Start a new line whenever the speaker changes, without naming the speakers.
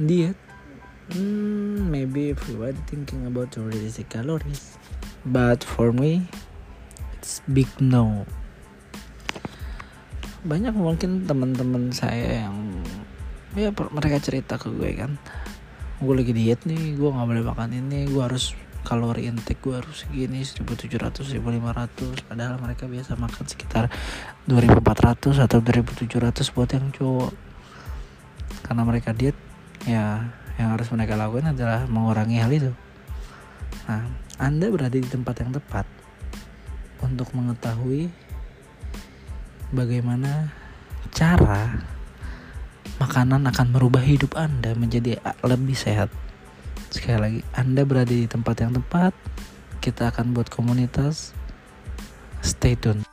diet. Hmm, maybe everybody thinking about to reduce the calories. But for me it's big no. Banyak mungkin teman-teman saya yang ya mereka cerita ke gue kan. Gue lagi diet nih gue nggak boleh makan ini gue harus kalori intake gue harus segini 1700 1500 padahal mereka biasa makan sekitar 2400 atau 2700 buat yang cowok. Karena mereka diet ya yang harus mereka lakukan adalah mengurangi hal itu nah anda berada di tempat yang tepat untuk mengetahui bagaimana cara makanan akan merubah hidup Anda menjadi lebih sehat. Sekali lagi, Anda berada di tempat yang tepat. Kita akan buat komunitas. Stay tune.